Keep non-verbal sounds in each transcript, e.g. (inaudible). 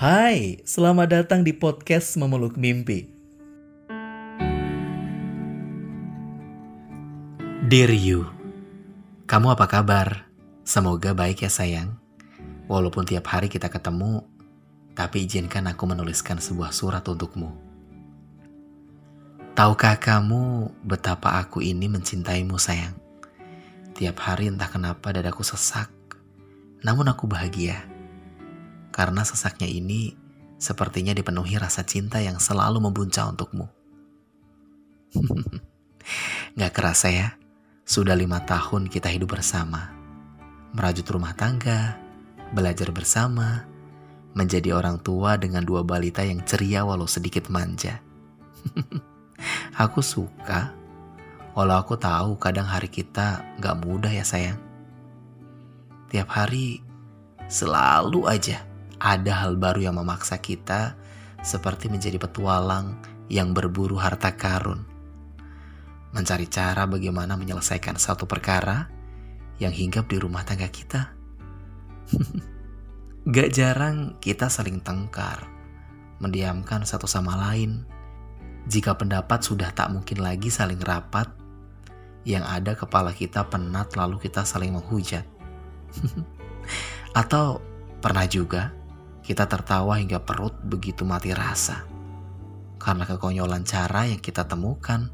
Hai, selamat datang di podcast Memeluk Mimpi. Dear you, kamu apa kabar? Semoga baik ya sayang. Walaupun tiap hari kita ketemu, tapi izinkan aku menuliskan sebuah surat untukmu. Tahukah kamu betapa aku ini mencintaimu sayang? Tiap hari entah kenapa dadaku sesak, namun aku bahagia karena sesaknya ini sepertinya dipenuhi rasa cinta yang selalu membuncah untukmu. (laughs) Gak kerasa ya, sudah lima tahun kita hidup bersama. Merajut rumah tangga, belajar bersama, menjadi orang tua dengan dua balita yang ceria walau sedikit manja. (laughs) aku suka, walau aku tahu kadang hari kita gak mudah ya sayang. Tiap hari selalu aja ada hal baru yang memaksa kita seperti menjadi petualang yang berburu harta karun. Mencari cara bagaimana menyelesaikan satu perkara yang hinggap di rumah tangga kita. (laughs) Gak jarang kita saling tengkar, mendiamkan satu sama lain. Jika pendapat sudah tak mungkin lagi saling rapat, yang ada kepala kita penat lalu kita saling menghujat. (laughs) Atau pernah juga kita tertawa hingga perut begitu mati rasa karena kekonyolan cara yang kita temukan,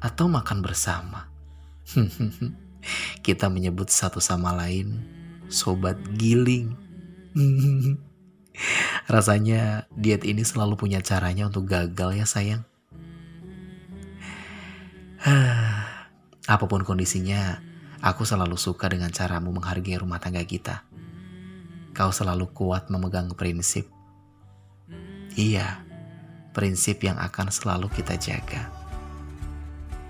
atau makan bersama. (laughs) kita menyebut satu sama lain sobat giling. (laughs) Rasanya diet ini selalu punya caranya untuk gagal ya sayang. (sighs) Apa pun kondisinya, aku selalu suka dengan caramu menghargai rumah tangga kita kau selalu kuat memegang prinsip. Iya, prinsip yang akan selalu kita jaga.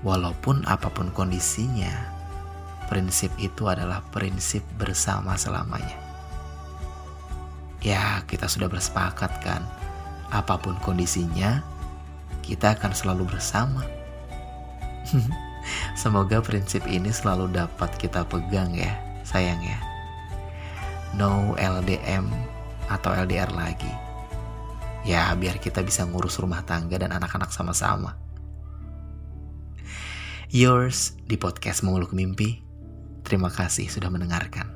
Walaupun apa pun kondisinya, prinsip itu adalah prinsip bersama selamanya. Ya, kita sudah bersepakat kan, apa pun kondisinya, kita akan selalu bersama. (laughs) Semoga prinsip ini selalu dapat kita pegang ya, sayang ya no LDM atau LDR lagi. Ya, biar kita bisa ngurus rumah tangga dan anak-anak sama-sama. Yours di podcast Memeluk Mimpi. Terima kasih sudah mendengarkan.